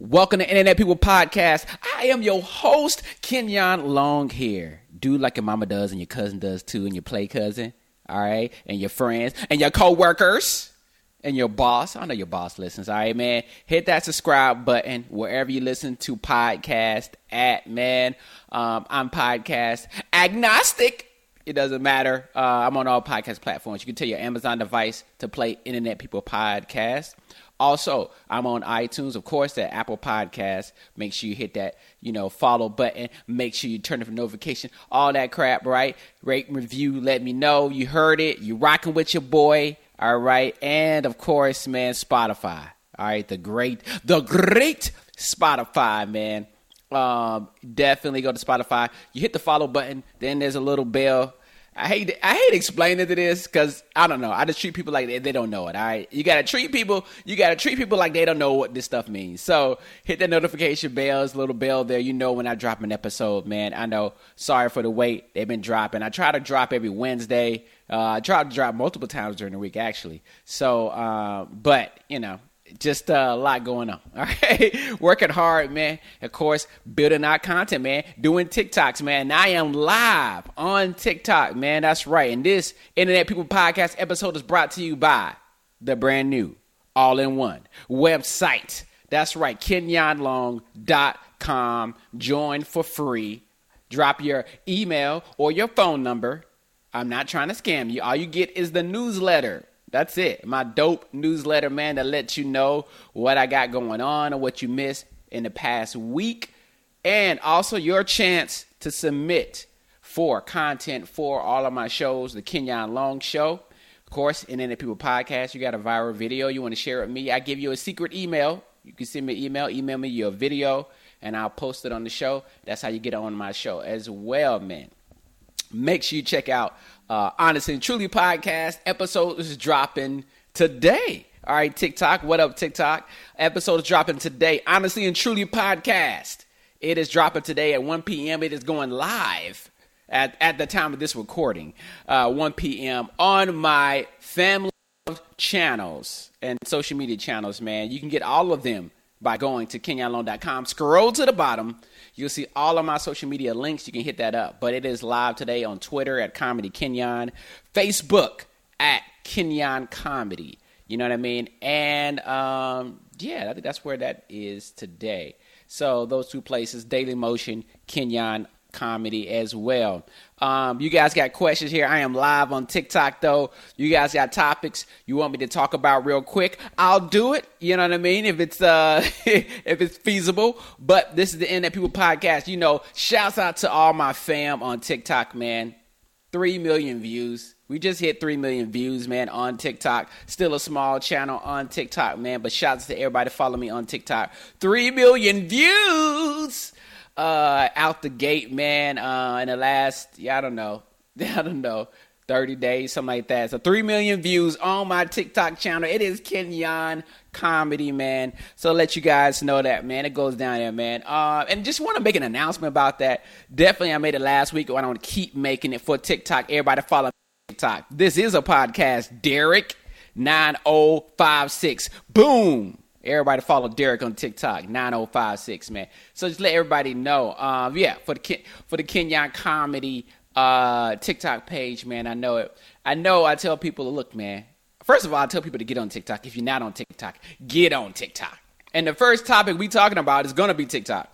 Welcome to Internet People Podcast. I am your host, Kenyon Long here. Do like your mama does and your cousin does too, and your play cousin, all right, and your friends and your co-workers and your boss. I know your boss listens, all right, man. Hit that subscribe button wherever you listen to podcast at, man. Um, I'm podcast agnostic. It doesn't matter. Uh, I'm on all podcast platforms. You can tell your Amazon device to play Internet People Podcast. Also, I'm on iTunes, of course, that Apple Podcast. Make sure you hit that, you know, follow button. Make sure you turn it on notification. All that crap, right? Rate review. Let me know you heard it. You rocking with your boy. All right. And of course, man, Spotify. All right. The great, the great Spotify, man. Um, definitely go to Spotify. You hit the follow button. Then there's a little bell I hate I hate explaining to this because I don't know. I just treat people like they, they don't know it. All right, you gotta treat people. You gotta treat people like they don't know what this stuff means. So hit the notification bells, little bell there. You know when I drop an episode, man. I know. Sorry for the wait. They've been dropping. I try to drop every Wednesday. Uh, I try to drop multiple times during the week actually. So, uh, but you know, just uh, a lot going on. All right, working hard, man. Of course, building our content, man. Doing TikToks, man. I am live on TikTok, man. That's right. And this Internet People Podcast episode is brought to you by the brand new all in one website. That's right, kenyonlong.com. Join for free. Drop your email or your phone number. I'm not trying to scam you. All you get is the newsletter that's it. My dope newsletter, man, that lets you know what I got going on or what you missed in the past week. And also your chance to submit for content for all of my shows, the Kenyon Long Show. Of course, Internet People Podcast, you got a viral video you want to share with me. I give you a secret email. You can send me an email, email me your video, and I'll post it on the show. That's how you get on my show as well, man. Make sure you check out uh, Honest and Truly podcast episode is dropping today. All right, TikTok. What up, TikTok? Episode is dropping today. Honestly and Truly podcast. It is dropping today at 1 p.m. It is going live at, at the time of this recording, uh, 1 p.m. on my family channels and social media channels, man. You can get all of them by going to kenyonlong.com. Scroll to the bottom You'll see all of my social media links. You can hit that up. But it is live today on Twitter at Comedy Kenyon, Facebook at Kenyon Comedy. You know what I mean? And um, yeah, I think that's where that is today. So those two places, Daily Motion, Kenyon comedy as well. Um, you guys got questions here. I am live on TikTok though. You guys got topics you want me to talk about real quick. I'll do it. You know what I mean? If it's uh if it's feasible. But this is the Internet People podcast. You know, shouts out to all my fam on TikTok, man. Three million views. We just hit 3 million views, man, on TikTok. Still a small channel on TikTok, man, but shouts to everybody follow me on TikTok. 3 million views uh, out the gate, man. Uh, in the last, yeah, I don't know, I don't know, thirty days, something like that. So three million views on my TikTok channel. It is Kenyon Comedy, man. So let you guys know that, man. It goes down there, man. Uh, and just want to make an announcement about that. Definitely, I made it last week. I want to keep making it for TikTok. Everybody follow TikTok. This is a podcast, Derek. 9056. Boom. Everybody follow Derek on TikTok, 9056, man. So just let everybody know. Um, yeah, for the for the Kenyon comedy uh, TikTok page, man. I know it. I know I tell people, to look, man. First of all, I tell people to get on TikTok. If you're not on TikTok, get on TikTok. And the first topic we talking about is gonna be TikTok.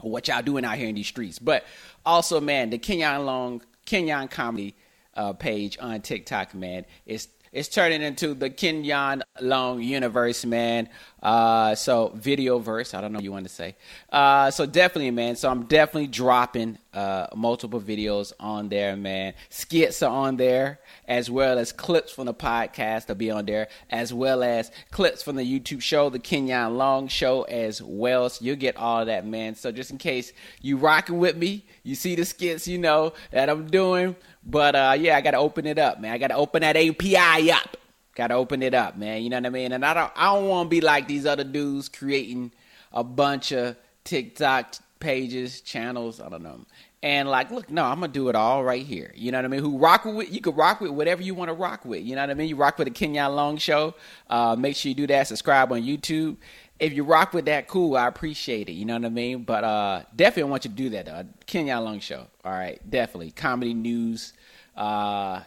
What y'all doing out here in these streets. But also, man, the Kenyon Long Kenyon comedy uh, page on TikTok, man, is it's turning into the Kenyon Long universe, man. Uh, so video verse, I don't know what you want to say. Uh, so definitely, man. So I'm definitely dropping uh, multiple videos on there, man. Skits are on there, as well as clips from the podcast will be on there, as well as clips from the YouTube show, the Kenyon Long Show, as well. So you'll get all that, man. So just in case you rocking with me, you see the skits, you know that I'm doing. But uh, yeah, I got to open it up, man. I got to open that API up. Got to open it up, man. You know what I mean? And I don't, I don't want to be like these other dudes creating a bunch of TikTok pages, channels. I don't know. And like, look, no, I'm gonna do it all right here. You know what I mean? Who rock with? You can rock with whatever you want to rock with. You know what I mean? You rock with the Kenyon Long Show. Uh, make sure you do that. Subscribe on YouTube if you rock with that, cool. I appreciate it. You know what I mean? But uh, definitely want you to do that. Though. Kenyon Long Show. All right, definitely comedy news. Uh,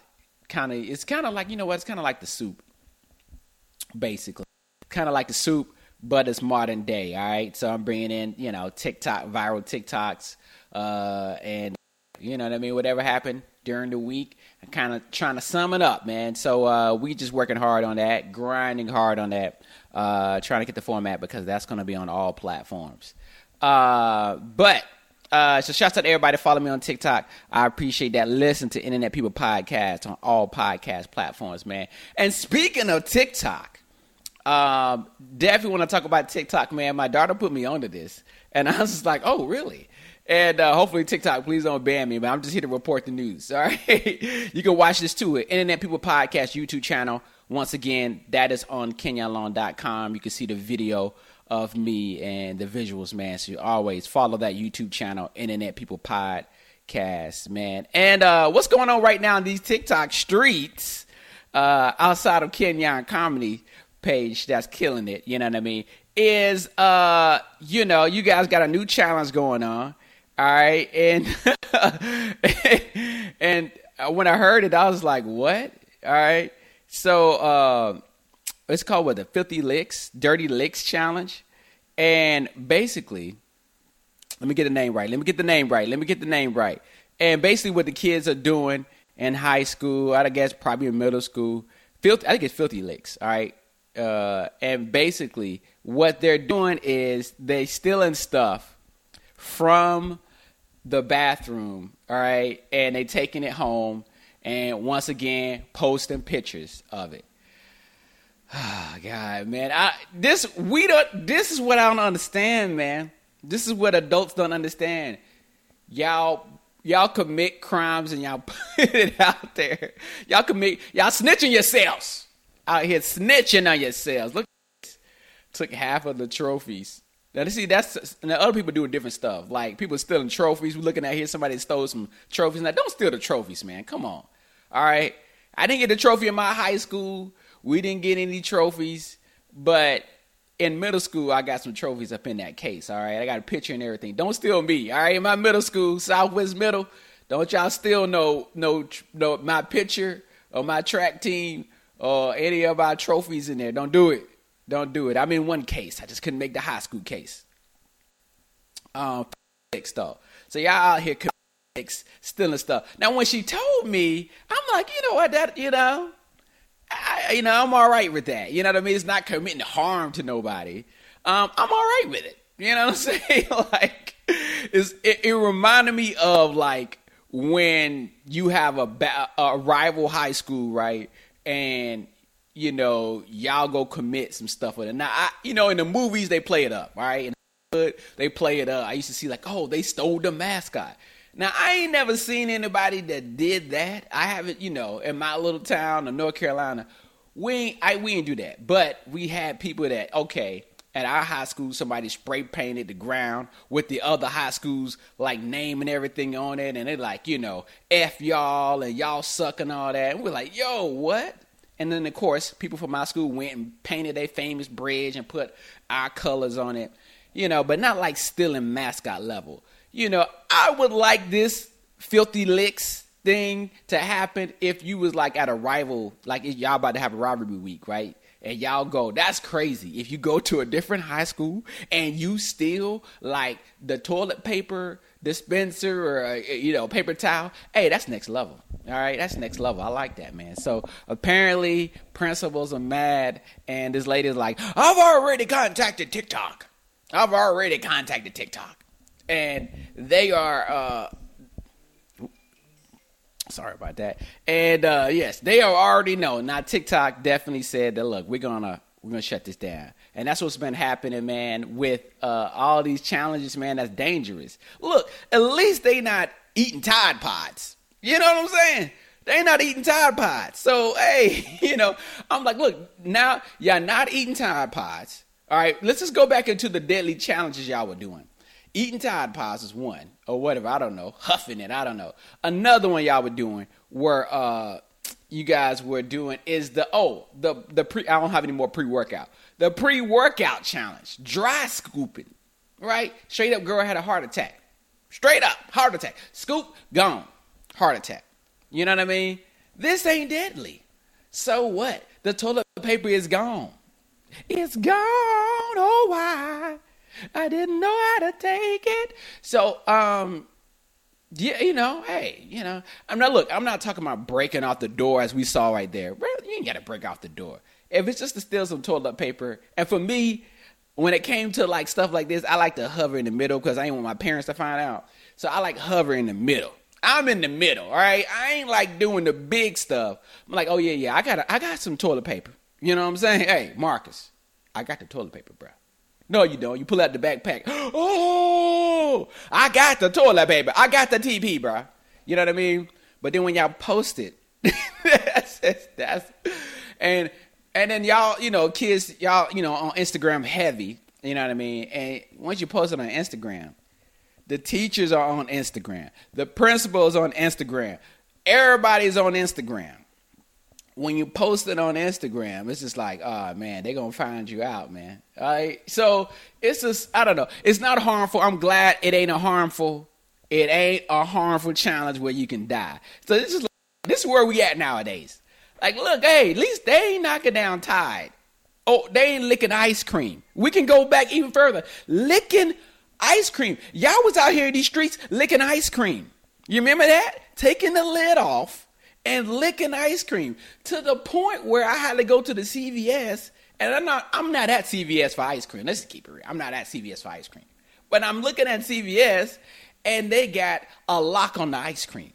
kind of, it's kind of like you know what? It's kind of like the soup, basically. Kind of like the soup, but it's modern day. All right, so I'm bringing in you know TikTok viral TikToks, uh, and you know what I mean. Whatever happened during the week, I'm kind of trying to sum it up, man. So uh, we just working hard on that, grinding hard on that uh, trying to get the format because that's going to be on all platforms. Uh, but uh, so shouts out to everybody follow me on TikTok. I appreciate that. Listen to Internet People Podcast on all podcast platforms, man. And speaking of TikTok, um, definitely want to talk about TikTok, man. My daughter put me onto this, and I was just like, oh, really? And uh, hopefully TikTok, please don't ban me, but I'm just here to report the news. All right, you can watch this too at Internet People Podcast YouTube channel. Once again, that is on kenyonlong.com. You can see the video of me and the visuals, man. So always follow that YouTube channel, Internet People Podcast, man. And uh, what's going on right now in these TikTok streets uh, outside of Kenyon comedy page that's killing it, you know what I mean? Is uh, you know, you guys got a new challenge going on. All right. And and when I heard it, I was like, what? All right. So uh, it's called what the Filthy Licks, Dirty Licks Challenge, and basically, let me get the name right. Let me get the name right. Let me get the name right. And basically, what the kids are doing in high school, I guess probably in middle school, filthy. I think it's Filthy Licks. All right. Uh, and basically, what they're doing is they stealing stuff from the bathroom, all right, and they taking it home and once again posting pictures of it. Oh, God, man, I this we don't. This is what I don't understand, man. This is what adults don't understand. Y'all, y'all commit crimes and y'all put it out there. Y'all commit, y'all snitching yourselves out here, snitching on yourselves. Look, took half of the trophies. Now, see, that's now other people doing different stuff. Like people stealing trophies. We're looking at here, somebody stole some trophies. Now, don't steal the trophies, man. Come on. All right. I didn't get the trophy in my high school. We didn't get any trophies, but in middle school, I got some trophies up in that case. All right, I got a picture and everything. Don't steal me. All right, in my middle school, Southwest Middle, don't y'all steal no no no my picture or my track team or any of our trophies in there. Don't do it. Don't do it. I'm in one case. I just couldn't make the high school case. Um, though. So y'all out here stealing stuff. Now, when she told me, I'm like, you know what, that you know, I, you know, I'm all right with that. You know what I mean? It's not committing harm to nobody. Um, I'm all right with it. You know what I'm saying? like, it's, it, it reminded me of like when you have a, ba- a rival high school, right? And you know, y'all go commit some stuff with it. Now, I, you know, in the movies they play it up, right? In the they play it up. I used to see like, oh, they stole the mascot. Now I ain't never seen anybody that did that. I haven't, you know, in my little town of North Carolina, we ain't, I we didn't do that. But we had people that okay, at our high school, somebody spray painted the ground with the other high schools like name and everything on it, and they're like, you know, f y'all and y'all suck and all that. And we're like, yo, what? And then of course, people from my school went and painted a famous bridge and put our colors on it, you know, but not like still in mascot level you know, I would like this filthy licks thing to happen if you was like at a rival, like y'all about to have a rivalry week, right? And y'all go, that's crazy. If you go to a different high school and you steal like the toilet paper dispenser or uh, you know paper towel, hey, that's next level. All right, that's next level. I like that, man. So apparently, principals are mad, and this lady's like, I've already contacted TikTok. I've already contacted TikTok and they are uh, sorry about that. And uh, yes, they are already know. Now TikTok definitely said that look, we're gonna we're gonna shut this down. And that's what's been happening, man, with uh, all these challenges, man, that's dangerous. Look, at least they not eating Tide Pods. You know what I'm saying? They not eating Tide Pods. So, hey, you know, I'm like, look, now y'all not eating Tide Pods. All right, let's just go back into the deadly challenges y'all were doing. Eating Tide Pods is one, or whatever. I don't know. Huffing it. I don't know. Another one y'all were doing were uh, you guys were doing is the oh the the pre. I don't have any more pre workout. The pre workout challenge, dry scooping, right? Straight up, girl had a heart attack. Straight up, heart attack. Scoop, gone. Heart attack. You know what I mean? This ain't deadly. So what? The toilet paper is gone. It's gone. Oh, why? I didn't know how to take it. So, um, yeah, you know, hey, you know, I'm not look. I'm not talking about breaking out the door as we saw right there. You ain't got to break out the door. If it's just to steal some toilet paper, and for me, when it came to like stuff like this, I like to hover in the middle because I ain't want my parents to find out. So I like hover in the middle. I'm in the middle, all right. I ain't like doing the big stuff. I'm like, oh yeah, yeah, I got, I got some toilet paper. You know what I'm saying? Hey, Marcus, I got the toilet paper, bro. No, you don't. You pull out the backpack. Oh, I got the toilet paper. I got the TP, bro. You know what I mean? But then when y'all post it, that's, that's, that's and and then y'all, you know, kids, y'all, you know, on Instagram heavy. You know what I mean? And once you post it on Instagram, the teachers are on Instagram. The principal is on Instagram. Everybody's on Instagram when you post it on Instagram, it's just like, oh man, they're gonna find you out, man. All right. So it's just I don't know. It's not harmful. I'm glad it ain't a harmful, it ain't a harmful challenge where you can die. So this is like, this is where we at nowadays. Like, look, hey, at least they ain't knocking down Tide. Oh, they ain't licking ice cream. We can go back even further. Licking ice cream. Y'all was out here in these streets licking ice cream. You remember that? Taking the lid off and licking ice cream to the point where I had to go to the CVS. And I'm not, I'm not at CVS for ice cream. Let's keep it real. I'm not at CVS for ice cream. But I'm looking at CVS and they got a lock on the ice cream.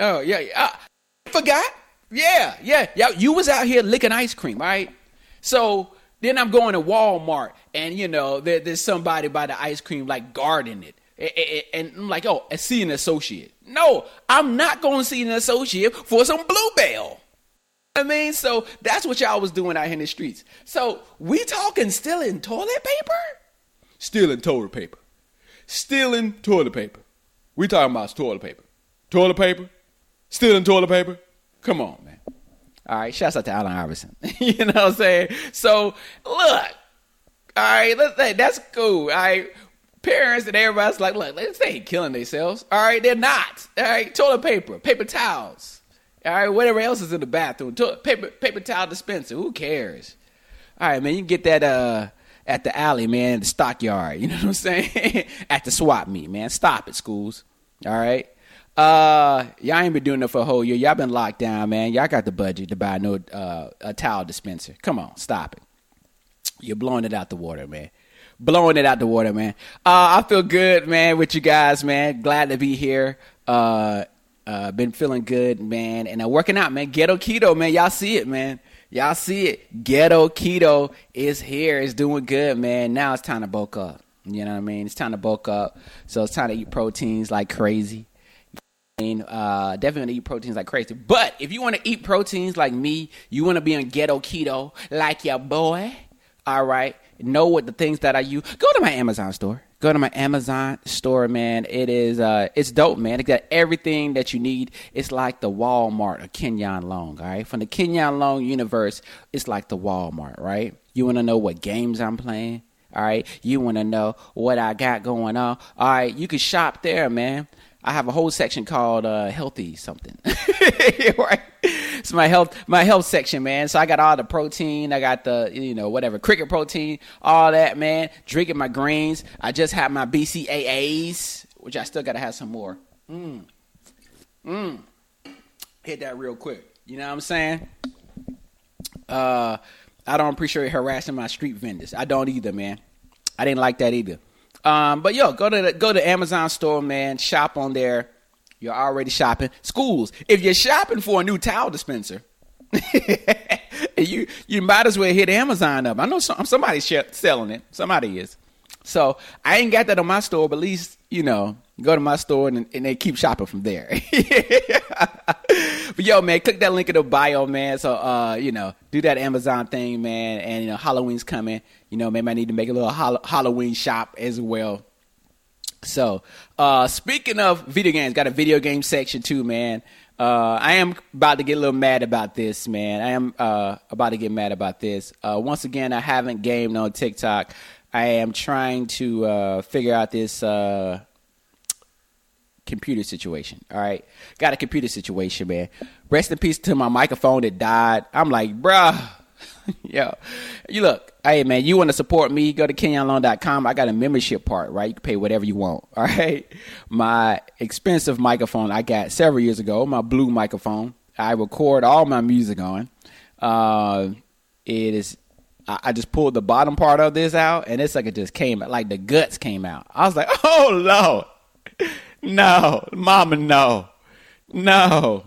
Oh, yeah, yeah. Uh, forgot? Yeah, yeah, yeah. You was out here licking ice cream, right? So then I'm going to Walmart and, you know, there, there's somebody by the ice cream like guarding it. And I'm like, oh, I see an associate. No, I'm not going to see an associate for some Blue Bell. I mean, so that's what y'all was doing out here in the streets. So we talking stealing toilet paper? Stealing toilet paper. Stealing toilet paper. We talking about toilet paper. Toilet paper? Stealing toilet paper? Come on, man. All right, shouts out to Allen Iverson. you know what I'm saying? So look, all right, let's say that's cool. All right, parents and everybody's like, look, they ain't killing themselves. All right, they're not. All right, toilet paper, paper towels. All right, whatever else is in the bathroom, toilet, paper paper towel dispenser. Who cares? All right, man, you can get that uh at the alley, man, the stockyard. You know what I'm saying? at the swap meet, man. Stop it, schools. All right. Uh, y'all ain't been doing it for a whole year. Y'all been locked down, man. Y'all got the budget to buy no uh, a towel dispenser. Come on, stop it. You're blowing it out the water, man blowing it out the water, man. Uh, I feel good, man, with you guys, man. Glad to be here. Uh, uh, been feeling good, man, and uh, working out, man. Ghetto keto, man. Y'all see it, man. Y'all see it. Ghetto keto is here. It's doing good, man. Now it's time to bulk up. You know what I mean? It's time to bulk up. So it's time to eat proteins like crazy. Uh, definitely eat proteins like crazy. But if you want to eat proteins like me, you want to be on ghetto keto like your boy. All right know what the things that I use. Go to my Amazon store. Go to my Amazon store, man. It is uh it's dope, man. It got everything that you need. It's like the Walmart of Kenyon Long, all right? From the Kenyon Long universe, it's like the Walmart, right? You wanna know what games I'm playing? All right. You want to know what I got going on? All right. You can shop there, man. I have a whole section called uh, healthy something. right? It's my health my health section, man. So I got all the protein, I got the you know whatever cricket protein, all that, man. Drinking my greens. I just had my BCAAs, which I still got to have some more. Mm. Mm. Hit that real quick. You know what I'm saying? Uh, I don't appreciate harassing my street vendors. I don't either, man. I didn't like that either. Um, but yo, go to the, go to Amazon store, man. Shop on there. You're already shopping. Schools. If you're shopping for a new towel dispenser, you you might as well hit Amazon up. I know some, somebody's selling it. Somebody is. So I ain't got that on my store, but at least you know go to my store and, and they keep shopping from there. but yo, man, click that link in the bio, man. So uh, you know, do that Amazon thing, man. And you know, Halloween's coming. You know, maybe I need to make a little Halloween shop as well. So, uh, speaking of video games, got a video game section too, man. Uh, I am about to get a little mad about this, man. I am uh, about to get mad about this. Uh, once again, I haven't gamed on TikTok. I am trying to uh, figure out this uh, computer situation. All right, got a computer situation, man. Rest in peace to my microphone that died. I'm like, bruh. Yo, you look, hey man, you want to support me? Go to kenyonlong.com. I got a membership part, right? You can pay whatever you want. All right. My expensive microphone I got several years ago, my blue microphone. I record all my music on. Uh, it is. I, just pulled the bottom part of this out, and it's like it just came like the guts came out. I was like, oh lord, no, mama, no, no.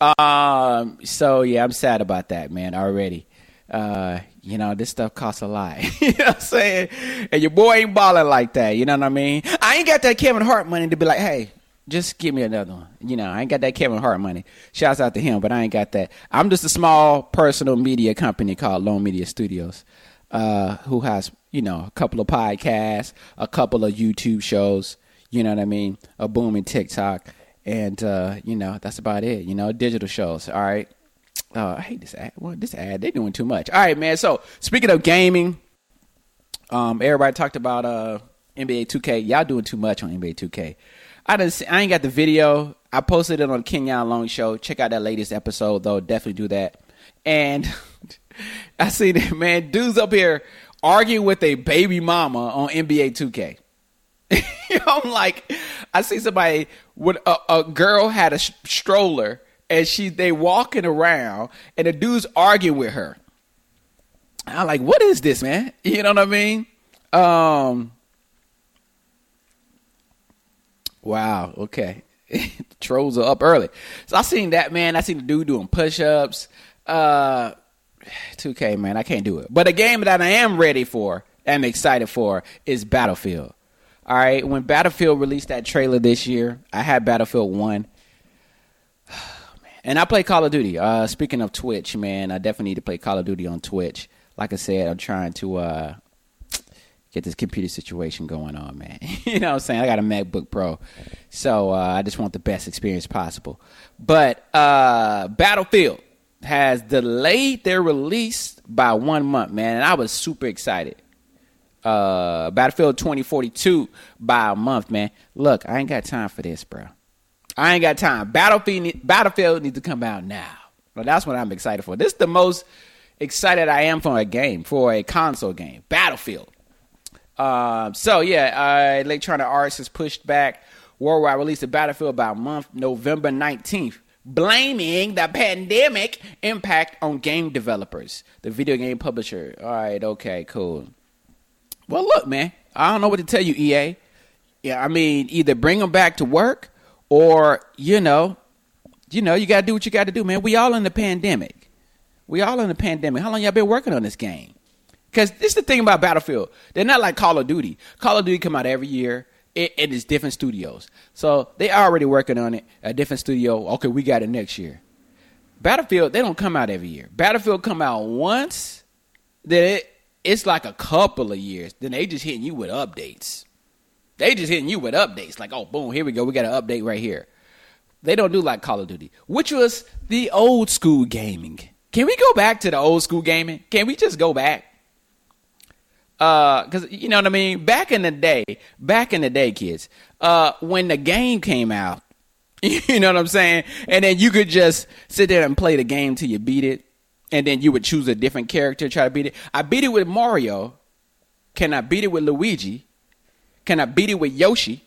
Um. So yeah, I'm sad about that, man. Already uh, you know, this stuff costs a lot. you know what I'm saying? And your boy ain't balling like that. You know what I mean? I ain't got that Kevin Hart money to be like, hey, just give me another one. You know, I ain't got that Kevin Hart money. Shouts out to him, but I ain't got that. I'm just a small personal media company called Lone Media Studios, uh, who has, you know, a couple of podcasts, a couple of YouTube shows, you know what I mean? A booming TikTok. And, uh, you know, that's about it. You know, digital shows. All right. Uh, I hate this ad. Well, this ad, they're doing too much. All right, man. So speaking of gaming, um, everybody talked about uh NBA 2K. Y'all doing too much on NBA 2K. I didn't. I ain't got the video. I posted it on Kenyon Long Show. Check out that latest episode though. Definitely do that. And I see that man, dudes up here arguing with a baby mama on NBA 2K. I'm like, I see somebody with a, a girl had a stroller and she they walking around and the dude's arguing with her. I'm like, what is this, man? You know what I mean? Um Wow, okay. Trolls are up early. So I seen that man. I seen the dude doing push ups. Uh 2K, man, I can't do it. But a game that I am ready for, I'm excited for, is Battlefield. All right, when Battlefield released that trailer this year, I had Battlefield 1. And I play Call of Duty. Uh, speaking of Twitch, man, I definitely need to play Call of Duty on Twitch. Like I said, I'm trying to uh, get this computer situation going on, man. you know what I'm saying? I got a MacBook Pro. So uh, I just want the best experience possible. But uh, Battlefield has delayed their release by one month, man. And I was super excited. Uh, Battlefield 2042 by a month, man. Look, I ain't got time for this, bro. I ain't got time. Battlefield Battlefield needs to come out now. But that's what I'm excited for. This is the most excited I am for a game, for a console game. Battlefield. Um, so yeah, uh, Electronic Arts has pushed back worldwide release of Battlefield by a month, November 19th, blaming the pandemic impact on game developers, the video game publisher. All right, okay, cool. Well, look, man, I don't know what to tell you, EA. Yeah, I mean, either bring them back to work or you know, you know, you got to do what you got to do, man. We all in the pandemic. We all in the pandemic. How long y'all been working on this game? Because this is the thing about Battlefield. They're not like Call of Duty. Call of Duty come out every year. It, is different studios. So they already working on it. A different studio. Okay, we got it next year. Battlefield, they don't come out every year. Battlefield come out once. Then it, it's like a couple of years. Then they just hitting you with updates. They just hitting you with updates. Like, oh, boom, here we go. We got an update right here. They don't do like Call of Duty, which was the old school gaming. Can we go back to the old school gaming? Can we just go back? Uh, cause you know what I mean? Back in the day, back in the day, kids, uh, when the game came out, you know what I'm saying? And then you could just sit there and play the game till you beat it. And then you would choose a different character, try to beat it. I beat it with Mario. Can I beat it with Luigi? Can I beat it with Yoshi?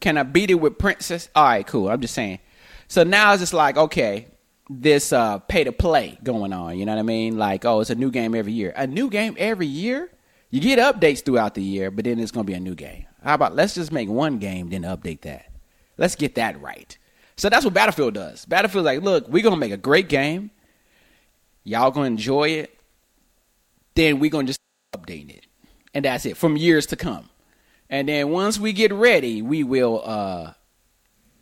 Can I beat it with Princess? All right, cool. I'm just saying. So now it's just like, okay, this uh, pay to play going on. You know what I mean? Like, oh, it's a new game every year. A new game every year? You get updates throughout the year, but then it's going to be a new game. How about let's just make one game, then update that? Let's get that right. So that's what Battlefield does. Battlefield's like, look, we're going to make a great game. Y'all to enjoy it. Then we're going to just update it. And that's it from years to come. And then once we get ready, we will uh,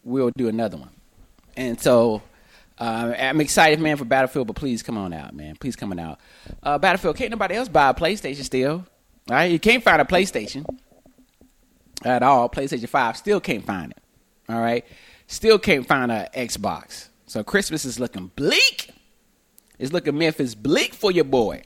we'll do another one. And so uh, I'm excited, man, for Battlefield. But please come on out, man. Please come on out. Uh, Battlefield. Can't nobody else buy a PlayStation still. All right, you can't find a PlayStation at all. PlayStation Five still can't find it. All right. Still can't find a Xbox. So Christmas is looking bleak. It's looking Memphis Bleek for your boy.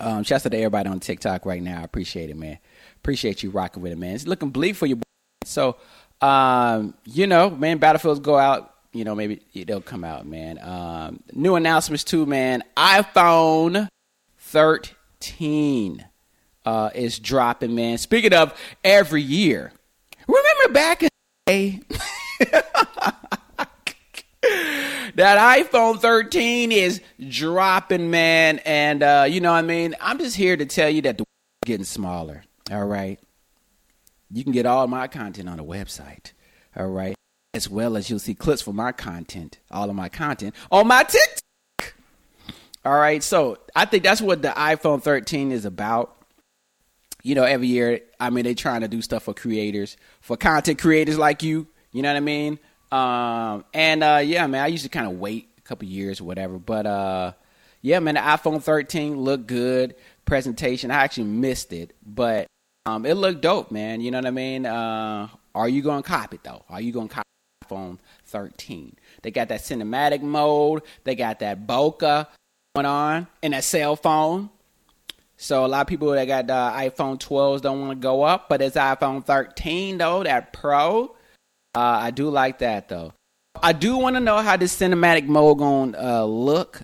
Um, shouts out to everybody on TikTok right now. I appreciate it, man. Appreciate you rocking with it, man. It's looking bleak for your boy. So, um, you know, man, Battlefields go out. You know, maybe they'll come out, man. Um, new announcements too, man. iPhone 13 uh, is dropping, man. Speaking of every year, remember back in the day that iPhone 13 is dropping, man. And uh, you know, what I mean, I'm just here to tell you that the getting smaller. All right, you can get all my content on the website. All right, as well as you'll see clips from my content, all of my content on my TikTok. All right, so I think that's what the iPhone 13 is about. You know, every year, I mean, they're trying to do stuff for creators, for content creators like you. You know what I mean? Um, and uh, yeah, man, I used to kind of wait a couple years or whatever, but uh, yeah, man, the iPhone 13 looked good. Presentation, I actually missed it, but um, it looked dope, man. You know what I mean? Uh, are you gonna cop it though? Are you gonna cop iPhone 13? They got that cinematic mode. They got that bokeh going on in that cell phone. So a lot of people that got the iPhone 12s don't want to go up, but it's iPhone 13 though, that Pro. Uh, I do like that though. I do want to know how this cinematic mode to uh, look.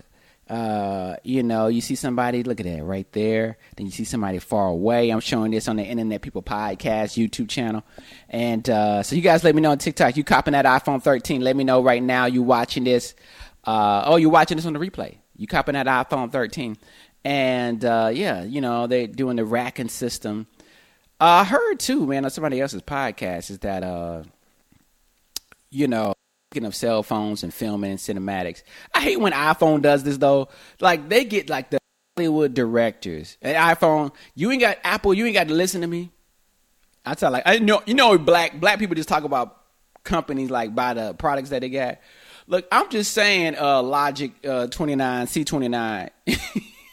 Uh, you know, you see somebody, look at that right there. Then you see somebody far away. I'm showing this on the Internet People Podcast YouTube channel. And uh, so you guys let me know on TikTok. You copping that iPhone 13. Let me know right now you watching this. Uh, oh, you're watching this on the replay. You copping that iPhone 13. And uh, yeah, you know, they're doing the racking system. I heard too, man, on somebody else's podcast is that uh you know, speaking of cell phones and filming and cinematics, I hate when iPhone does this though. Like they get like the Hollywood directors and iPhone. You ain't got Apple. You ain't got to listen to me. I tell like I know you know black black people just talk about companies like by the products that they got. Look, I'm just saying, uh, Logic uh, 29, C29.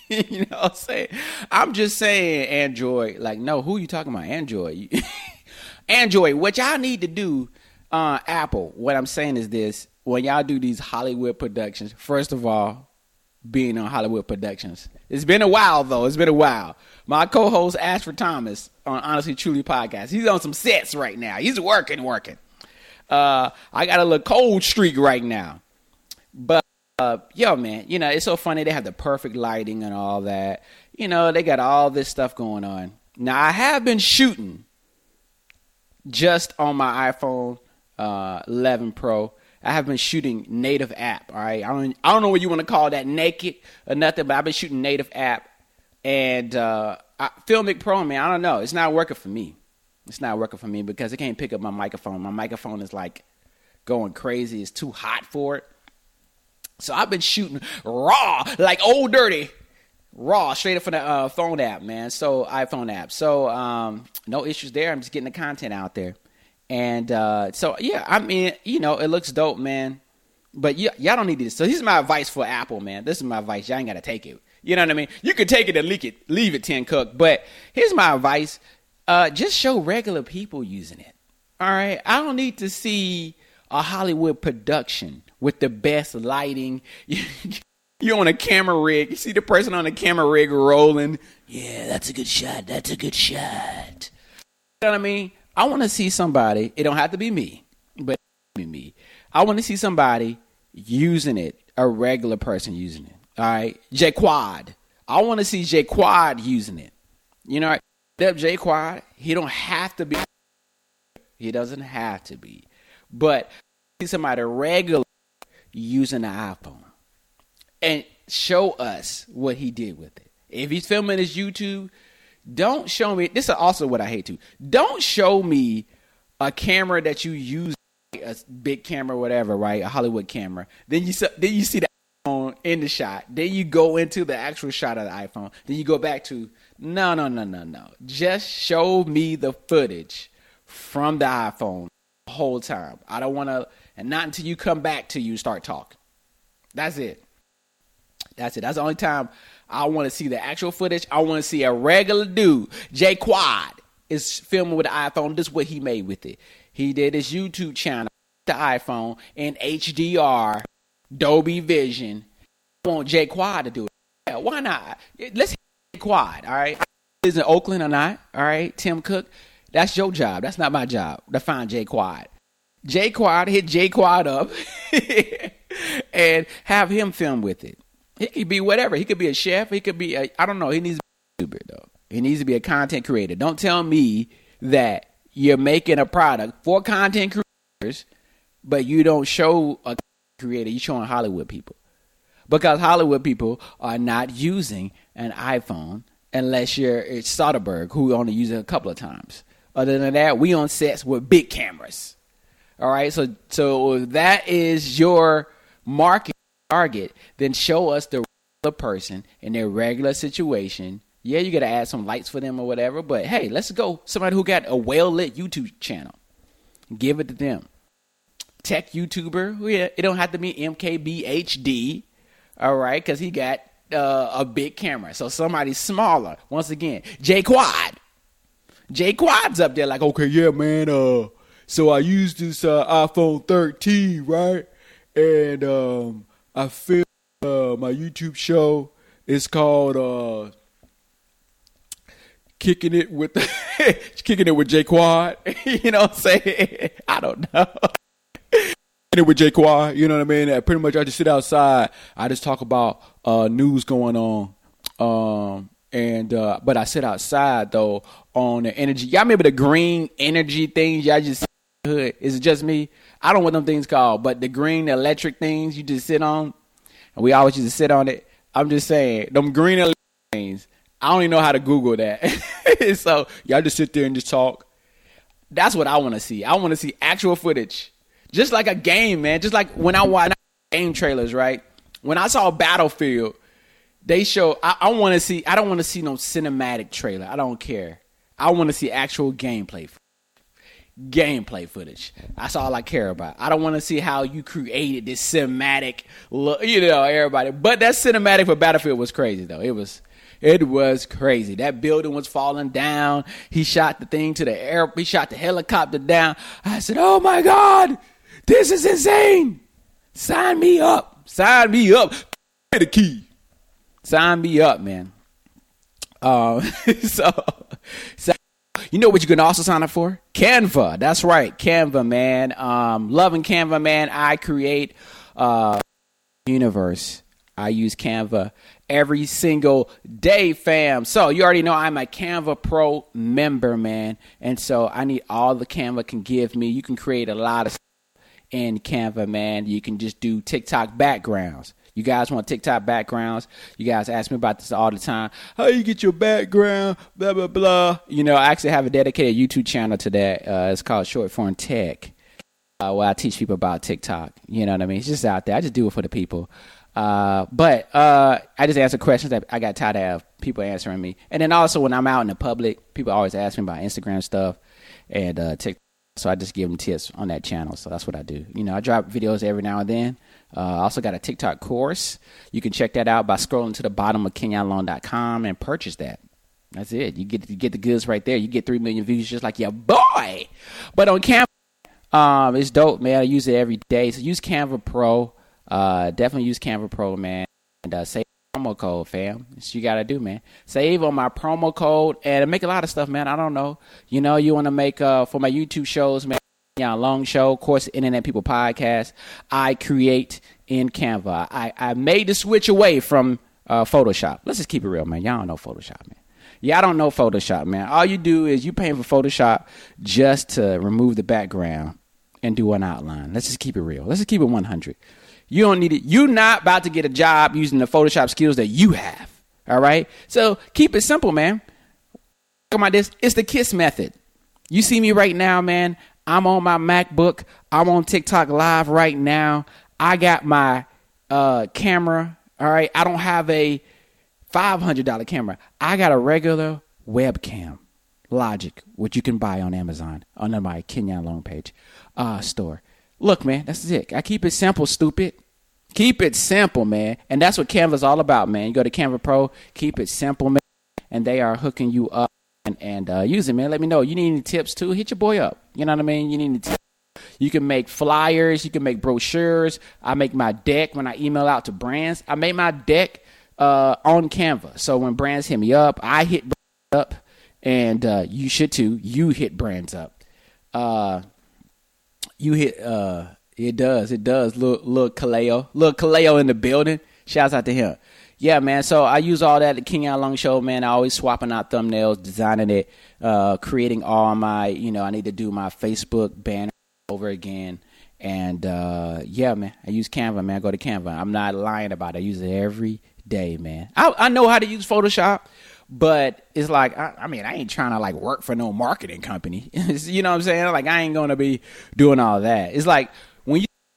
you know what I'm saying? I'm just saying Android. Like, no, who you talking about? Android. Android, what y'all need to do uh, Apple, what I'm saying is this: when y'all do these Hollywood productions, first of all, being on Hollywood productions, it's been a while though. It's been a while. My co-host Ashford Thomas on Honestly Truly podcast, he's on some sets right now. He's working, working. Uh, I got a little cold streak right now, but uh, yo, man, you know it's so funny. They have the perfect lighting and all that. You know they got all this stuff going on. Now I have been shooting just on my iPhone uh, 11 Pro. I have been shooting native app. All right, I don't I don't know what you want to call that, naked or nothing, but I've been shooting native app and uh, I, Filmic Pro. Man, I don't know. It's not working for me. It's not working for me because it can't pick up my microphone. My microphone is like going crazy. It's too hot for it. So I've been shooting raw, like old dirty, raw, straight up from the uh, phone app, man. So iPhone app. So um, no issues there. I'm just getting the content out there. And uh, so yeah, I mean, you know, it looks dope, man. But y- y'all don't need this. So here's my advice for Apple, man. This is my advice. Y'all ain't gotta take it. You know what I mean? You could take it and leak it, leave it Tim Cook. But here's my advice: uh, just show regular people using it. All right, I don't need to see a Hollywood production with the best lighting. You're on a camera rig. You see the person on the camera rig rolling. Yeah, that's a good shot. That's a good shot. You know what I mean? I want to see somebody. It don't have to be me, but be me. I want to see somebody using it. A regular person using it. All right, J Quad. I want to see J Quad using it. You know, that J Quad. He don't have to be. He doesn't have to be, but see somebody regular using the iPhone and show us what he did with it. If he's filming his YouTube, don't show me. This is also what I hate to. Don't show me a camera that you use, a big camera, whatever, right? A Hollywood camera. Then you then you see the iPhone in the shot. Then you go into the actual shot of the iPhone. Then you go back to no, no, no, no, no. Just show me the footage from the iPhone the whole time. I don't want to, and not until you come back to you start talking. That's it. That's it. That's the only time I want to see the actual footage. I want to see a regular dude, Jay Quad, is filming with the iPhone. This is what he made with it. He did his YouTube channel. the iPhone in HDR, Dolby Vision. I want Jay Quad to do it. Yeah, why not? Let's Quad, all right? Is in Oakland or not? All right, Tim Cook. That's your job. That's not my job to find Jay Quad. Jay Quad, hit Jay Quad up and have him film with it. He could be whatever. He could be a chef. He could be, I don't know. He needs to be a though. He needs to be a content creator. Don't tell me that you're making a product for content creators, but you don't show a creator. You're showing Hollywood people. Because Hollywood people are not using an iPhone unless you're it's Soderbergh, who only uses it a couple of times. Other than that, we on sets with big cameras. All right, so so that is your market target. Then show us the regular person in their regular situation. Yeah, you got to add some lights for them or whatever. But hey, let's go somebody who got a well lit YouTube channel. Give it to them. Tech YouTuber. Yeah, it don't have to be MKBHD. All right, because he got uh, a big camera. So somebody smaller. Once again, J Quad. J Quad's up there like, okay, yeah, man. Uh, so I used this uh, iPhone 13, right? And um, I filmed uh, my YouTube show. It's called uh, "Kicking It with Kicking It with J Quad." you know what I'm saying? I don't know. Kicking It with J Quad. You know what I mean? pretty much, I just sit outside. I just talk about uh, news going on. Um, and uh, but I sit outside though on the energy. Y'all remember the green energy things? Y'all just hood. Is it just me? I don't what them things called, but the green electric things you just sit on, and we always used to sit on it. I'm just saying, them green electric things. I don't even know how to Google that. so y'all just sit there and just talk. That's what I want to see. I want to see actual footage, just like a game, man. Just like when I watch game trailers, right? When I saw Battlefield, they show. I, I want to see. I don't want to see no cinematic trailer. I don't care. I want to see actual gameplay gameplay footage. That's all I care about. I don't want to see how you created this cinematic look, you know, everybody. But that cinematic for Battlefield was crazy though. It was it was crazy. That building was falling down. He shot the thing to the air. He shot the helicopter down. I said, "Oh my god, this is insane! Sign me up! Sign me up! The key. Sign me up, man." Um, so, so you know what you can also sign up for? Canva. That's right, Canva, man. Um, loving Canva, man. I create uh, universe. I use Canva every single day, fam. So you already know I'm a Canva Pro member, man. And so I need all the Canva can give me. You can create a lot of in Canva, man. You can just do TikTok backgrounds. You guys want TikTok backgrounds? You guys ask me about this all the time. How you get your background? Blah blah blah. You know, I actually have a dedicated YouTube channel to that. Uh, it's called Short Form Tech, uh, where I teach people about TikTok. You know what I mean? It's just out there. I just do it for the people. Uh, but uh, I just answer questions that I got tired of people answering me. And then also when I'm out in the public, people always ask me about Instagram stuff and uh, TikTok. So I just give them tips on that channel. So that's what I do. You know, I drop videos every now and then. Uh, I also got a TikTok course. You can check that out by scrolling to the bottom of kenyonlong.com and purchase that. That's it. You get you get the goods right there. You get three million views just like your boy. But on Canva, um, it's dope, man. I use it every day. So use Canva Pro. Uh, definitely use Canva Pro, man. And uh, save promo code, fam. That's you gotta do, man. Save on my promo code and make a lot of stuff, man. I don't know. You know, you want to make uh for my YouTube shows, man. Yeah, long show, course, Internet People podcast. I create in Canva. I, I made the switch away from uh, Photoshop. Let's just keep it real, man. Y'all don't know Photoshop, man. Y'all don't know Photoshop, man. All you do is you paying for Photoshop just to remove the background and do an outline. Let's just keep it real. Let's just keep it 100. You don't need it. You're not about to get a job using the Photoshop skills that you have. All right? So keep it simple, man. Talk about this. It's the KISS method. You see me right now, man. I'm on my MacBook. I'm on TikTok live right now. I got my uh, camera. All right. I don't have a $500 camera. I got a regular webcam. Logic, which you can buy on Amazon under my Kenyon Long page uh, store. Look, man, that's it. I keep it simple, stupid. Keep it simple, man. And that's what Canva's all about, man. You go to Canva Pro, keep it simple, man. And they are hooking you up and, and uh, use it, man. Let me know. You need any tips too? Hit your boy up. You know what I mean? You need any tips. You can make flyers. You can make brochures. I make my deck when I email out to brands. I make my deck uh, on Canva. So when brands hit me up, I hit up, and uh, you should too. You hit brands up. Uh, you hit. Uh, it does. It does. Look, look, Kaleo. Look, Kaleo in the building. Shouts out to him. Yeah, man. So I use all that at the Kenyon Long Show, man. I always swapping out thumbnails, designing it, uh, creating all my, you know, I need to do my Facebook banner over again. And uh, yeah, man, I use Canva, man. I go to Canva. I'm not lying about it. I use it every day, man. I, I know how to use Photoshop, but it's like I, I, mean, I ain't trying to like work for no marketing company. you know what I'm saying? Like I ain't gonna be doing all that. It's like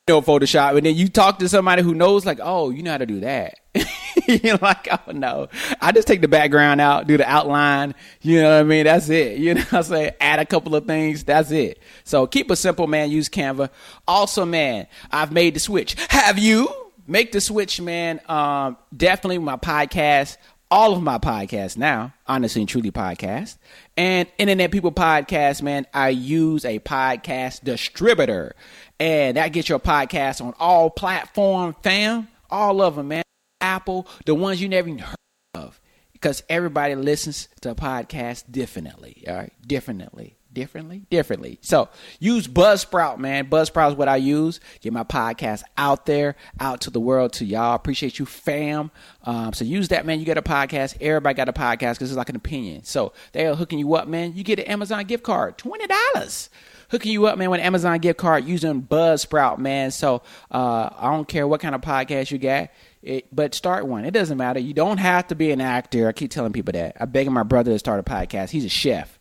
know Photoshop and then you talk to somebody who knows, like, oh, you know how to do that. You're like, oh no, I just take the background out, do the outline. You know what I mean? That's it. You know what I'm saying? Add a couple of things. That's it. So keep it simple, man. Use Canva. Also, man, I've made the switch. Have you? Make the switch, man. Um, definitely my podcast all of my podcasts now, honestly and truly podcast, and Internet People Podcast, man, I use a podcast distributor. And that gets your podcast on all platform, fam. All of them, man. Apple, the ones you never even heard of. Because everybody listens to a podcast differently. All right. Differently. Differently. Differently. So use Buzzsprout, man. Buzzsprout is what I use. Get my podcast out there, out to the world, to y'all. Appreciate you, fam. Um, so use that, man. You get a podcast. Everybody got a podcast because it's like an opinion. So they're hooking you up, man. You get an Amazon gift card, $20 hooking you up, man, with Amazon gift card using Buzzsprout, man. So uh, I don't care what kind of podcast you got. It, but start one. It doesn't matter. You don't have to be an actor. I keep telling people that. I'm begging my brother to start a podcast. He's a chef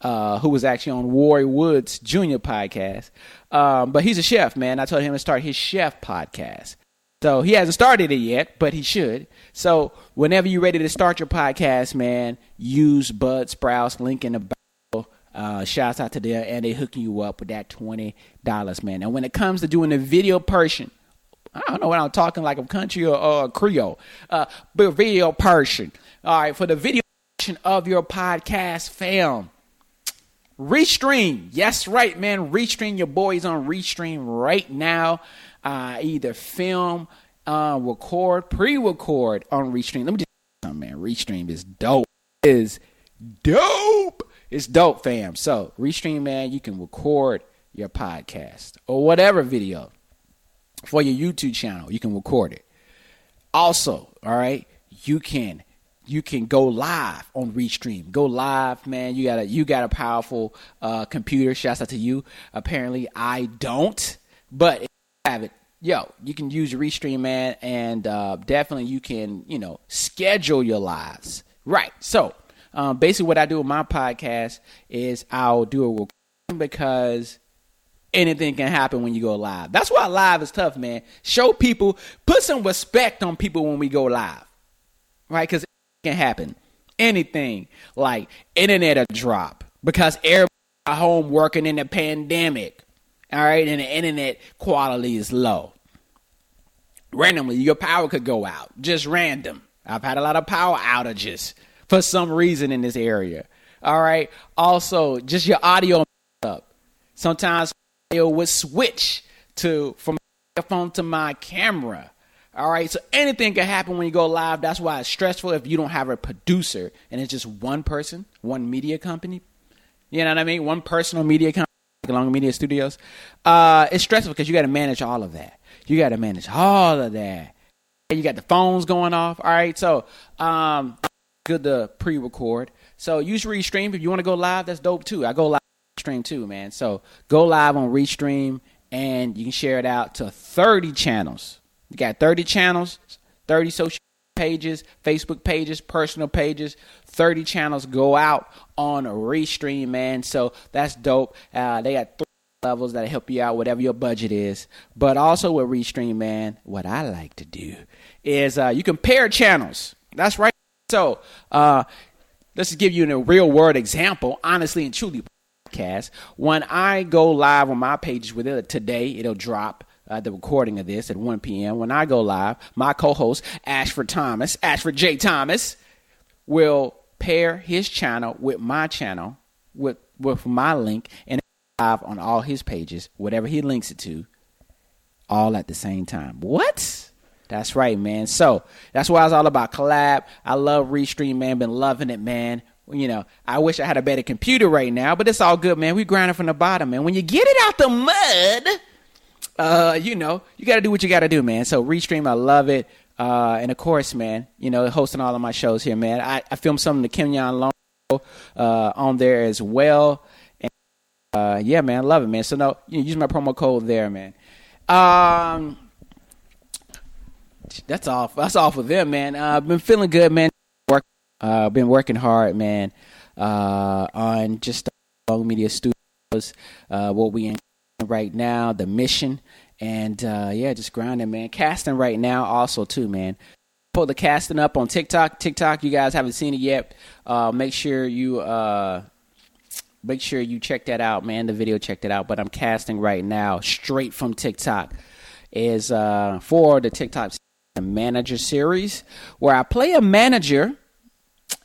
uh, who was actually on Roy Woods Jr. podcast. Um, but he's a chef, man. I told him to start his chef podcast. So he hasn't started it yet, but he should. So whenever you're ready to start your podcast, man, use Buzzsprout's link in the uh, shouts out to them, and they hooking you up with that twenty dollars, man. And when it comes to doing the video person, I don't know what I'm talking like a country or, or Creole, uh, but video person. All right, for the video portion of your podcast, fam. Restream, yes, right, man. Restream, your boys on Restream right now. Uh, either film, uh, record, pre-record on Restream. Let me just something, man. Restream is dope. It is dope. It's dope, fam. So, Restream, man, you can record your podcast or whatever video for your YouTube channel. You can record it. Also, all right, you can you can go live on Restream. Go live, man. You got a you got a powerful uh, computer. Shouts out to you. Apparently, I don't, but if you have it. Yo, you can use Restream, man, and uh, definitely you can, you know, schedule your lives. Right. So, um, basically, what I do with my podcast is I'll do recording because anything can happen when you go live. That's why live is tough, man. Show people, put some respect on people when we go live, right? Because can happen. Anything like internet a drop because everybody home working in the pandemic, all right, and the internet quality is low. Randomly, your power could go out, just random. I've had a lot of power outages for some reason in this area. All right. Also, just your audio up. Sometimes it would switch to from my phone to my camera. All right. So anything can happen when you go live. That's why it's stressful if you don't have a producer and it's just one person, one media company. You know what I mean? One personal media company, like Long Media Studios. Uh, it's stressful because you got to manage all of that. You got to manage all of that. You got the phones going off. All right. So, um, good to pre-record. So use Restream if you want to go live. That's dope too. I go live stream too, man. So go live on Restream and you can share it out to 30 channels. You got 30 channels, 30 social pages, Facebook pages, personal pages, 30 channels go out on a Restream, man. So that's dope. Uh, they got three levels that help you out, whatever your budget is. But also with Restream, man, what I like to do is uh, you compare channels. That's right. So uh, let's give you a real world example, honestly and truly podcast. When I go live on my pages with it today, it'll drop. Uh, the recording of this at 1 p.m. When I go live, my co-host Ashford Thomas, Ashford J. Thomas, will pair his channel with my channel with with my link, and live on all his pages, whatever he links it to, all at the same time. What? That's right, man. So that's why it's all about collab. I love Restream, man. Been loving it, man. You know, I wish I had a better computer right now, but it's all good, man. We grinding from the bottom, man. When you get it out the mud, uh, you know, you got to do what you got to do, man. So Restream, I love it. Uh, and of course, man, you know, hosting all of my shows here, man. I, I filmed some of the Kenyon Long uh, on there as well. And, uh, yeah, man, love it, man. So no, you know, use my promo code there, man. Um, that's all. That's all for them, man. I've uh, been feeling good, man. Work. Uh, been working hard, man. Uh, on just Long Media Studios. Uh, what we in right now, the mission, and uh, yeah, just grinding, man. Casting right now, also too, man. Pull the casting up on TikTok. TikTok, you guys haven't seen it yet. Uh, make sure you uh, make sure you check that out, man. The video, check that out. But I'm casting right now, straight from TikTok. Is uh, for the TikTok manager series where I play a manager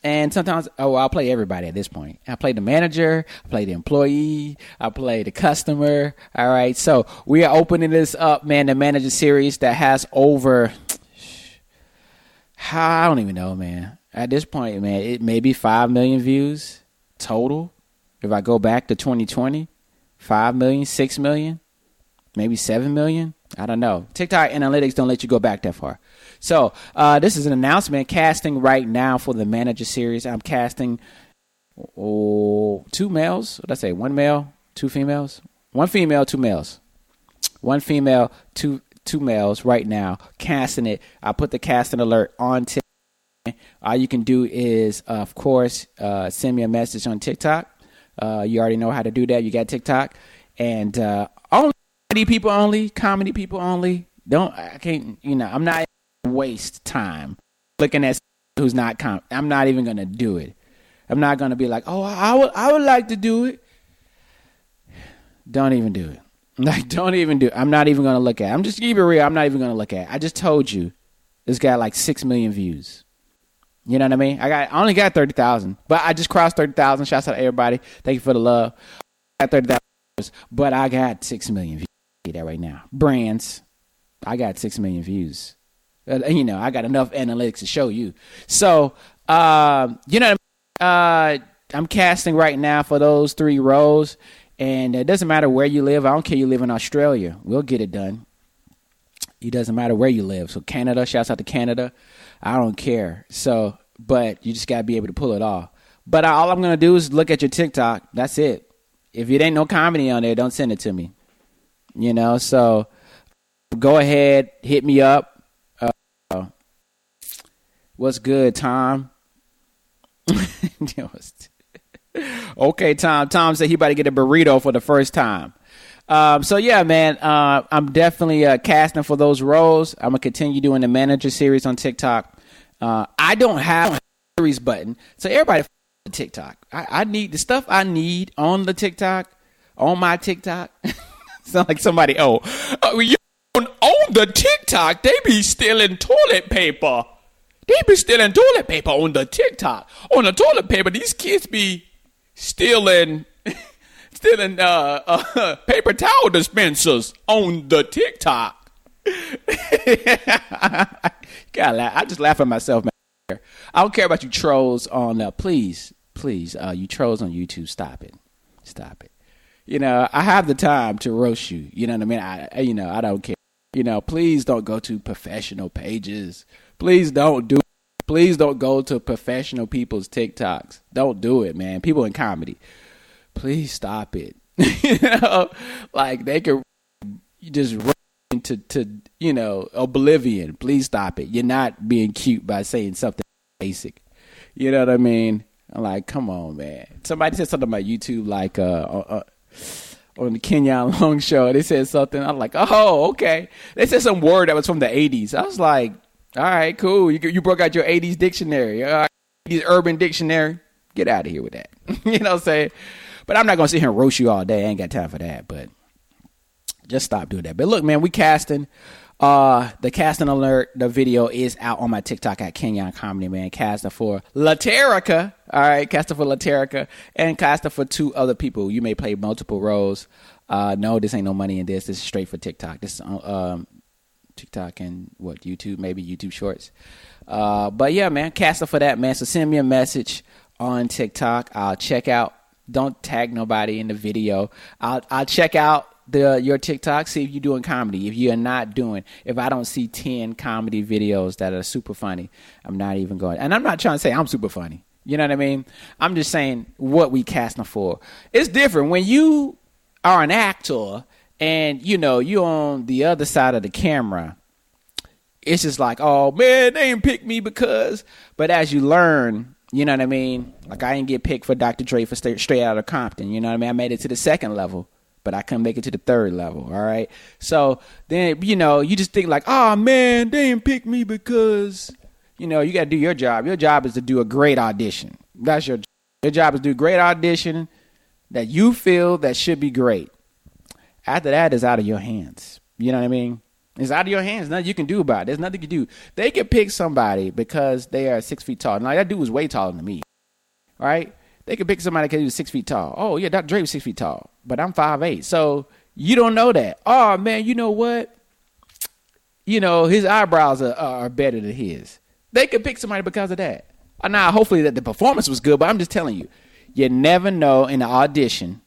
and sometimes oh I'll play everybody at this point. I play the manager, I play the employee, I play the customer. All right. So we are opening this up, man, the manager series that has over I don't even know, man. At this point, man, it may be 5 million views total. If I go back to 2020, 5 million, 6 million, maybe 7 million. I don't know. TikTok analytics don't let you go back that far. So uh, this is an announcement. Casting right now for the manager series. I'm casting oh, two males. What I say? One male, two females. One female, two males. One female, two two males right now. Casting it. I put the casting alert on TikTok. All you can do is, uh, of course, uh, send me a message on TikTok. Uh, you already know how to do that. You got TikTok, and uh, only comedy people only, comedy people only. Don't I can't you know I'm not waste time looking at who's not com. I'm not even gonna do it. I'm not gonna be like, oh, I would I would like to do it. Don't even do it. Like, don't even do. It. I'm not even gonna look at. It. I'm just keep it real. I'm not even gonna look at. It. I just told you, this got like six million views. You know what I mean? I got I only got thirty thousand, but I just crossed thirty thousand. Shouts out to everybody. Thank you for the love. I got thirty thousand, but I got six million views that right now. Brands, I got six million views. Uh, you know, I got enough analytics to show you. So, uh, you know, uh, I'm casting right now for those three roles, and it doesn't matter where you live. I don't care you live in Australia. We'll get it done. It doesn't matter where you live. So Canada, shouts out to Canada. I don't care. So, but you just gotta be able to pull it off. But all I'm gonna do is look at your TikTok. That's it. If it ain't no comedy on there, don't send it to me. You know, so go ahead, hit me up. What's good, Tom? okay, Tom. Tom said he about to get a burrito for the first time. Um, so yeah, man, uh, I'm definitely uh, casting for those roles. I'm gonna continue doing the manager series on TikTok. Uh, I don't have a series button, so everybody TikTok. I, I need the stuff I need on the TikTok, on my TikTok. Sound like somebody. Oh, uh, you on the TikTok, they be stealing toilet paper. They be stealing toilet paper on the TikTok. On the toilet paper, these kids be stealing, stealing uh, uh, paper towel dispensers on the TikTok. God, I just laugh at myself, man. I don't care about you trolls on. Uh, please, please, uh, you trolls on YouTube, stop it, stop it you know, I have the time to roast you. You know what I mean? I, you know, I don't care. You know, please don't go to professional pages. Please don't do. Please don't go to professional people's TikToks. Don't do it, man. People in comedy, please stop it. you know, like they could just run into to you know oblivion. Please stop it. You're not being cute by saying something basic. You know what I mean? I'm like, come on, man. Somebody said something about YouTube, like, uh, uh, uh on the Kenyon Long show. They said something. I'm like, oh, okay. They said some word that was from the 80s. I was like, all right, cool. You you broke out your 80s dictionary, all right, 80s urban dictionary. Get out of here with that. you know what I'm saying? But I'm not gonna sit here and roast you all day. I ain't got time for that. But just stop doing that. But look, man, we casting. Uh, the casting alert, the video is out on my TikTok at Kenyon Comedy Man. Casting for Laterica, all right, casting for Laterica, and casting for two other people. You may play multiple roles. Uh, no, this ain't no money in this. This is straight for TikTok. This um, TikTok and what YouTube, maybe YouTube Shorts. Uh, but yeah, man, casting for that, man. So send me a message on TikTok. I'll check out. Don't tag nobody in the video. I'll I'll check out the your TikTok, see if you're doing comedy. If you're not doing, if I don't see ten comedy videos that are super funny, I'm not even going. And I'm not trying to say I'm super funny. You know what I mean? I'm just saying what we casting for. It's different when you are an actor and you know you're on the other side of the camera. It's just like, oh man, they didn't pick me because. But as you learn, you know what I mean. Like I didn't get picked for Dr. Dre for straight, straight out of Compton. You know what I mean? I made it to the second level but I couldn't make it to the third level. All right. So then, you know, you just think like, oh man, they didn't pick me because, you know, you got to do your job. Your job is to do a great audition. That's your your job is to do great audition that you feel that should be great. After that, it's out of your hands. You know what I mean? It's out of your hands. Nothing you can do about it. There's nothing you can do. They can pick somebody because they are six feet tall. Now that dude was way taller than me. Right. They could pick somebody because he was six feet tall. Oh yeah, Dr. Was six feet tall, but I'm five eight. So you don't know that. Oh man, you know what? You know his eyebrows are, are better than his. They could pick somebody because of that. Uh, now, hopefully that the performance was good, but I'm just telling you, you never know in the audition.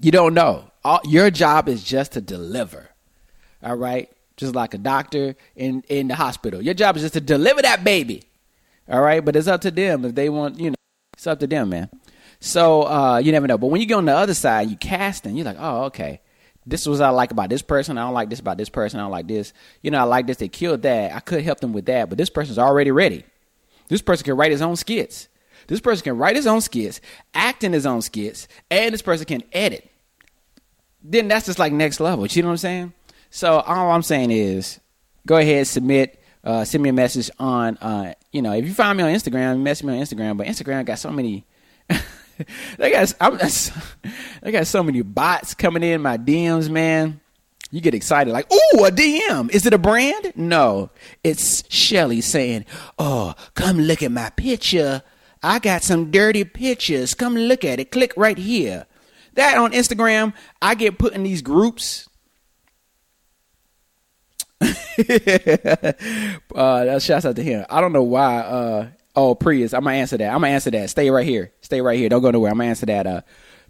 You don't know. All, your job is just to deliver. All right, just like a doctor in in the hospital. Your job is just to deliver that baby. All right, but it's up to them if they want, you know. It's up to them, man. So uh, you never know. But when you go on the other side, you casting, you're like, oh, okay. This was what I like about this person. I don't like this about this person. I don't like this. You know, I like this. They killed that. I could help them with that. But this person's already ready. This person can write his own skits. This person can write his own skits, act in his own skits, and this person can edit. Then that's just like next level. You know what I'm saying? So all I'm saying is, go ahead, submit uh, send me a message on, uh, you know, if you find me on Instagram, message me on Instagram. But Instagram got so many, they got, I'm, they got so many bots coming in my DMs, man. You get excited, like, ooh, a DM. Is it a brand? No, it's Shelly saying, oh, come look at my picture. I got some dirty pictures. Come look at it. Click right here. That on Instagram, I get put in these groups uh, that shouts out to him. I don't know why. Uh, oh, Prius. I'm gonna answer that. I'm gonna answer that. Stay right here. Stay right here. Don't go nowhere. I'm gonna answer that. Uh,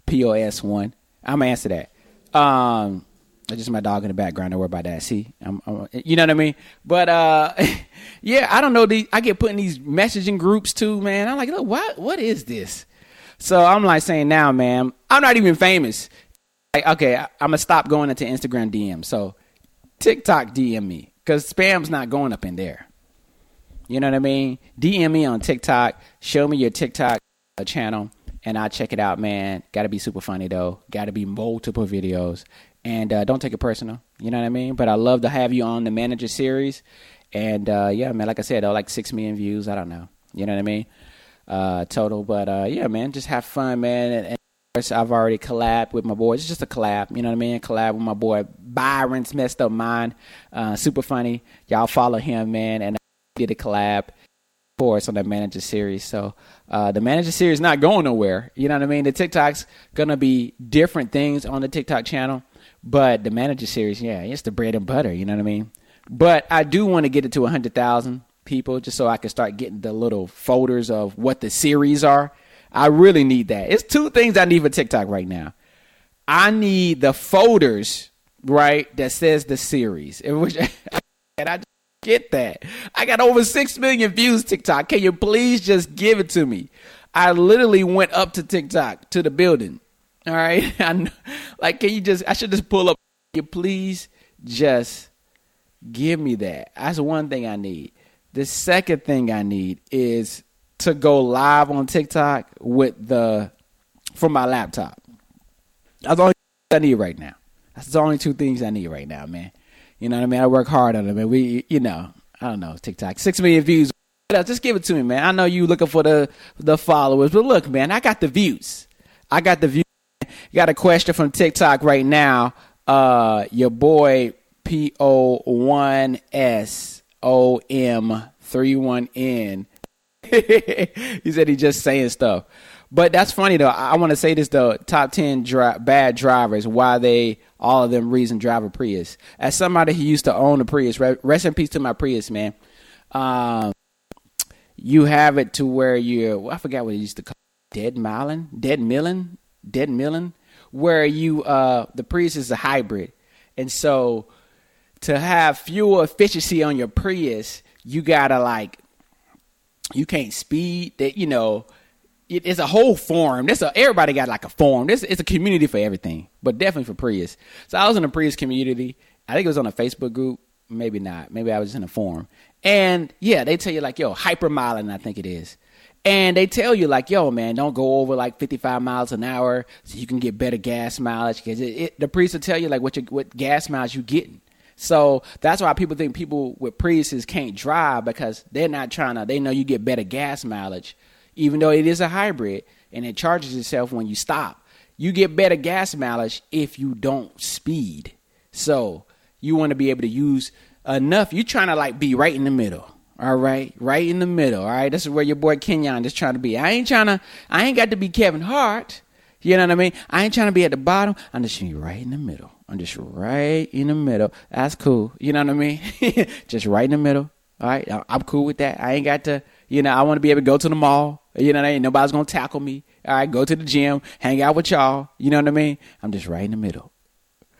POS one. I'm gonna answer that. Um, just my dog in the background. Don't worry about that. See, I'm, I'm, you know what I mean. But uh, yeah, I don't know. The I get put in these messaging groups too, man. I'm like, look, what? What is this? So I'm like saying now, man, I'm not even famous. Like, okay, I, I'm gonna stop going into Instagram DM. So TikTok DM me because spam's not going up in there. You know what I mean? DM me on TikTok. Show me your TikTok uh, channel, and I'll check it out, man. Got to be super funny though. Got to be multiple videos, and uh, don't take it personal. You know what I mean? But I love to have you on the manager series, and uh, yeah, man. Like I said, like six million views. I don't know. You know what I mean? Uh, total, but uh, yeah, man. Just have fun, man, and, and I've already collabed with my boys. It's just a collab, you know what I mean? Collab with my boy Byron's messed up mind. Uh, super funny. Y'all follow him, man. And I did a collab for us on the manager series. So uh, the manager series not going nowhere. You know what I mean? The TikTok's gonna be different things on the TikTok channel, but the manager series, yeah, it's the bread and butter. You know what I mean? But I do want to get it to hundred thousand people just so I can start getting the little folders of what the series are I really need that. It's two things I need for TikTok right now. I need the folders, right, that says the series. Which, and I just get that. I got over 6 million views TikTok. Can you please just give it to me? I literally went up to TikTok to the building. All right. I like can you just I should just pull up Can you please just give me that. That's one thing I need. The second thing I need is to go live on TikTok with the from my laptop. That's all I need right now. That's the only two things I need right now, man. You know what I mean? I work hard on it, man. We, you know, I don't know TikTok, six million views. Just give it to me, man. I know you looking for the the followers, but look, man, I got the views. I got the views. Got a question from TikTok right now. Uh, your boy P O one S O M three one N. he said he's just saying stuff. But that's funny though. I, I want to say this though: top ten dri- bad drivers. Why they all of them reason drive a Prius. As somebody who used to own a Prius, rest in peace to my Prius, man. Um, you have it to where you I forgot what it used to call dead milling, dead milling, dead milling, where you uh the Prius is a hybrid, and so to have fuel efficiency on your Prius, you gotta like you can't speed that you know it, it's a whole forum. This a, everybody got like a forum. This it's a community for everything, but definitely for Prius. So I was in a Prius community. I think it was on a Facebook group. Maybe not. Maybe I was in a forum. And yeah, they tell you like, yo, hypermiling, I think it is. And they tell you like, yo, man, don't go over like 55 miles an hour so you can get better gas mileage. Because the Prius will tell you like what what gas mileage you getting. So that's why people think people with Priuses can't drive because they're not trying to. They know you get better gas mileage even though it is a hybrid and it charges itself when you stop. You get better gas mileage if you don't speed. So you want to be able to use enough. You're trying to like be right in the middle. All right, right in the middle. All right, this is where your boy Kenyon is trying to be. I ain't trying to. I ain't got to be Kevin Hart. You know what I mean? I ain't trying to be at the bottom. I'm just right in the middle. I'm just right in the middle. That's cool. You know what I mean? just right in the middle. All right, I'm cool with that. I ain't got to. You know, I want to be able to go to the mall. You know what I mean? Nobody's gonna tackle me. All right, go to the gym, hang out with y'all. You know what I mean? I'm just right in the middle.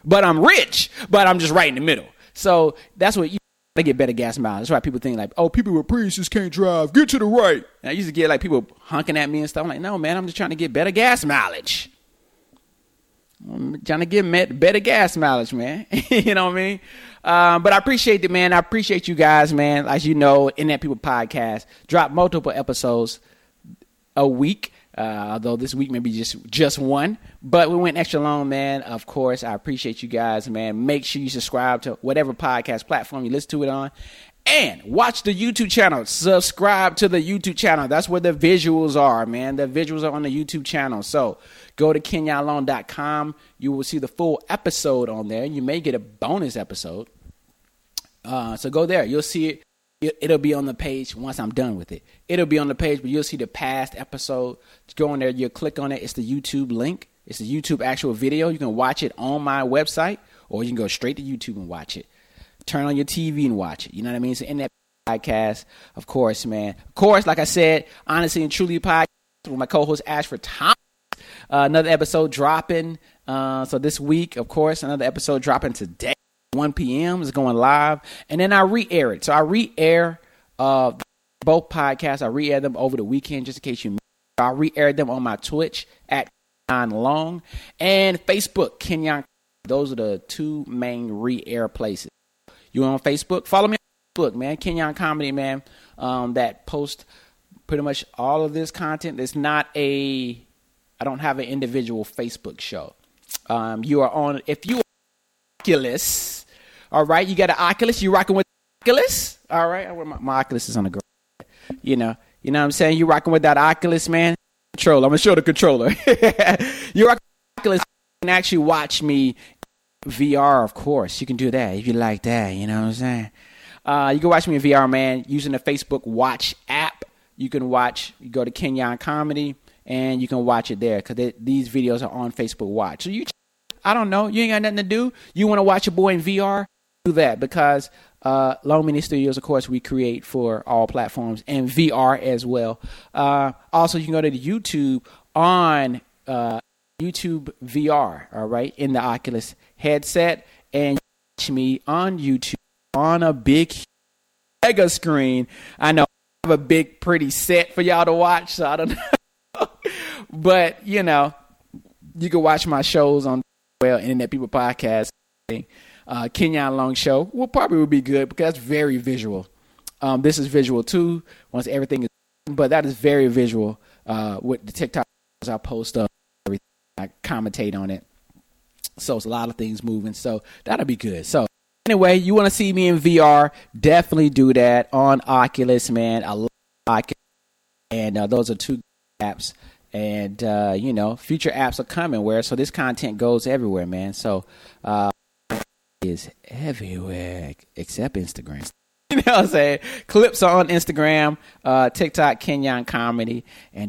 But I'm rich, but I'm just right in the middle. So that's what you they get better gas mileage. That's why people think like, oh, people with Priuses can't drive. Get to the right. And I used to get like people honking at me and stuff. I'm like, no, man, I'm just trying to get better gas mileage. I'm trying to get better gas mileage, man. you know what I mean? Um, but I appreciate it, man. I appreciate you guys, man. As you know, Internet People Podcast drop multiple episodes a week. Uh, although this week maybe just just one, but we went extra long, man. Of course, I appreciate you guys, man. Make sure you subscribe to whatever podcast platform you listen to it on, and watch the YouTube channel. Subscribe to the YouTube channel. That's where the visuals are, man. The visuals are on the YouTube channel. So go to kenyonlong.com. You will see the full episode on there. You may get a bonus episode. Uh, so go there. You'll see it It'll be on the page once I'm done with it. It'll be on the page, but you'll see the past episode. Go in there, you'll click on it. It's the YouTube link. It's the YouTube actual video. You can watch it on my website, or you can go straight to YouTube and watch it. Turn on your TV and watch it. You know what I mean? So in that podcast, of course, man. Of course, like I said, honestly and truly podcast with my co-host Ashford Thomas. Uh, another episode dropping. Uh, so this week, of course, another episode dropping today. 1 p.m. is going live, and then I re-air it. So I re-air uh, both podcasts. I re-air them over the weekend just in case you. Missed. I re-air them on my Twitch at Kenyon Long and Facebook Kenyon. Those are the two main re-air places. You on Facebook? Follow me on Facebook, man. Kenyon Comedy, man. Um, that post pretty much all of this content. It's not a. I don't have an individual Facebook show. Um, you are on if you Oculus. All right, you got an Oculus. You rocking with Oculus? All right, my, my Oculus is on the ground. You know, you know what I'm saying. You rocking with that Oculus, man. Controller. I'm gonna show the controller. you rock Oculus. You can actually watch me VR, of course. You can do that if you like that. You know what I'm saying. Uh, you can watch me in VR, man, using the Facebook Watch app. You can watch. You go to Kenyon Comedy, and you can watch it there because these videos are on Facebook Watch. So you I don't know. You ain't got nothing to do. You want to watch a boy in VR? Do that because uh, Long Media Studios, of course, we create for all platforms and VR as well. Uh, also, you can go to the YouTube on uh, YouTube VR, all right, in the Oculus headset, and watch me on YouTube on a big mega screen. I know I have a big, pretty set for y'all to watch, so I don't know. but, you know, you can watch my shows on well, Internet People Podcast, uh, Kenyon Long Show will probably would be good because that's very visual. Um, this is visual too. Once everything is, but that is very visual. Uh, with the TikTok I post up, everything I commentate on it. So it's a lot of things moving. So that'll be good. So anyway, you want to see me in VR? Definitely do that on Oculus, man. I love Oculus, and uh, those are two apps and uh, you know future apps are coming where so this content goes everywhere man so uh, is everywhere except Instagram. You know what I'm saying? Clips are on Instagram, uh, TikTok, Kenyon Comedy, and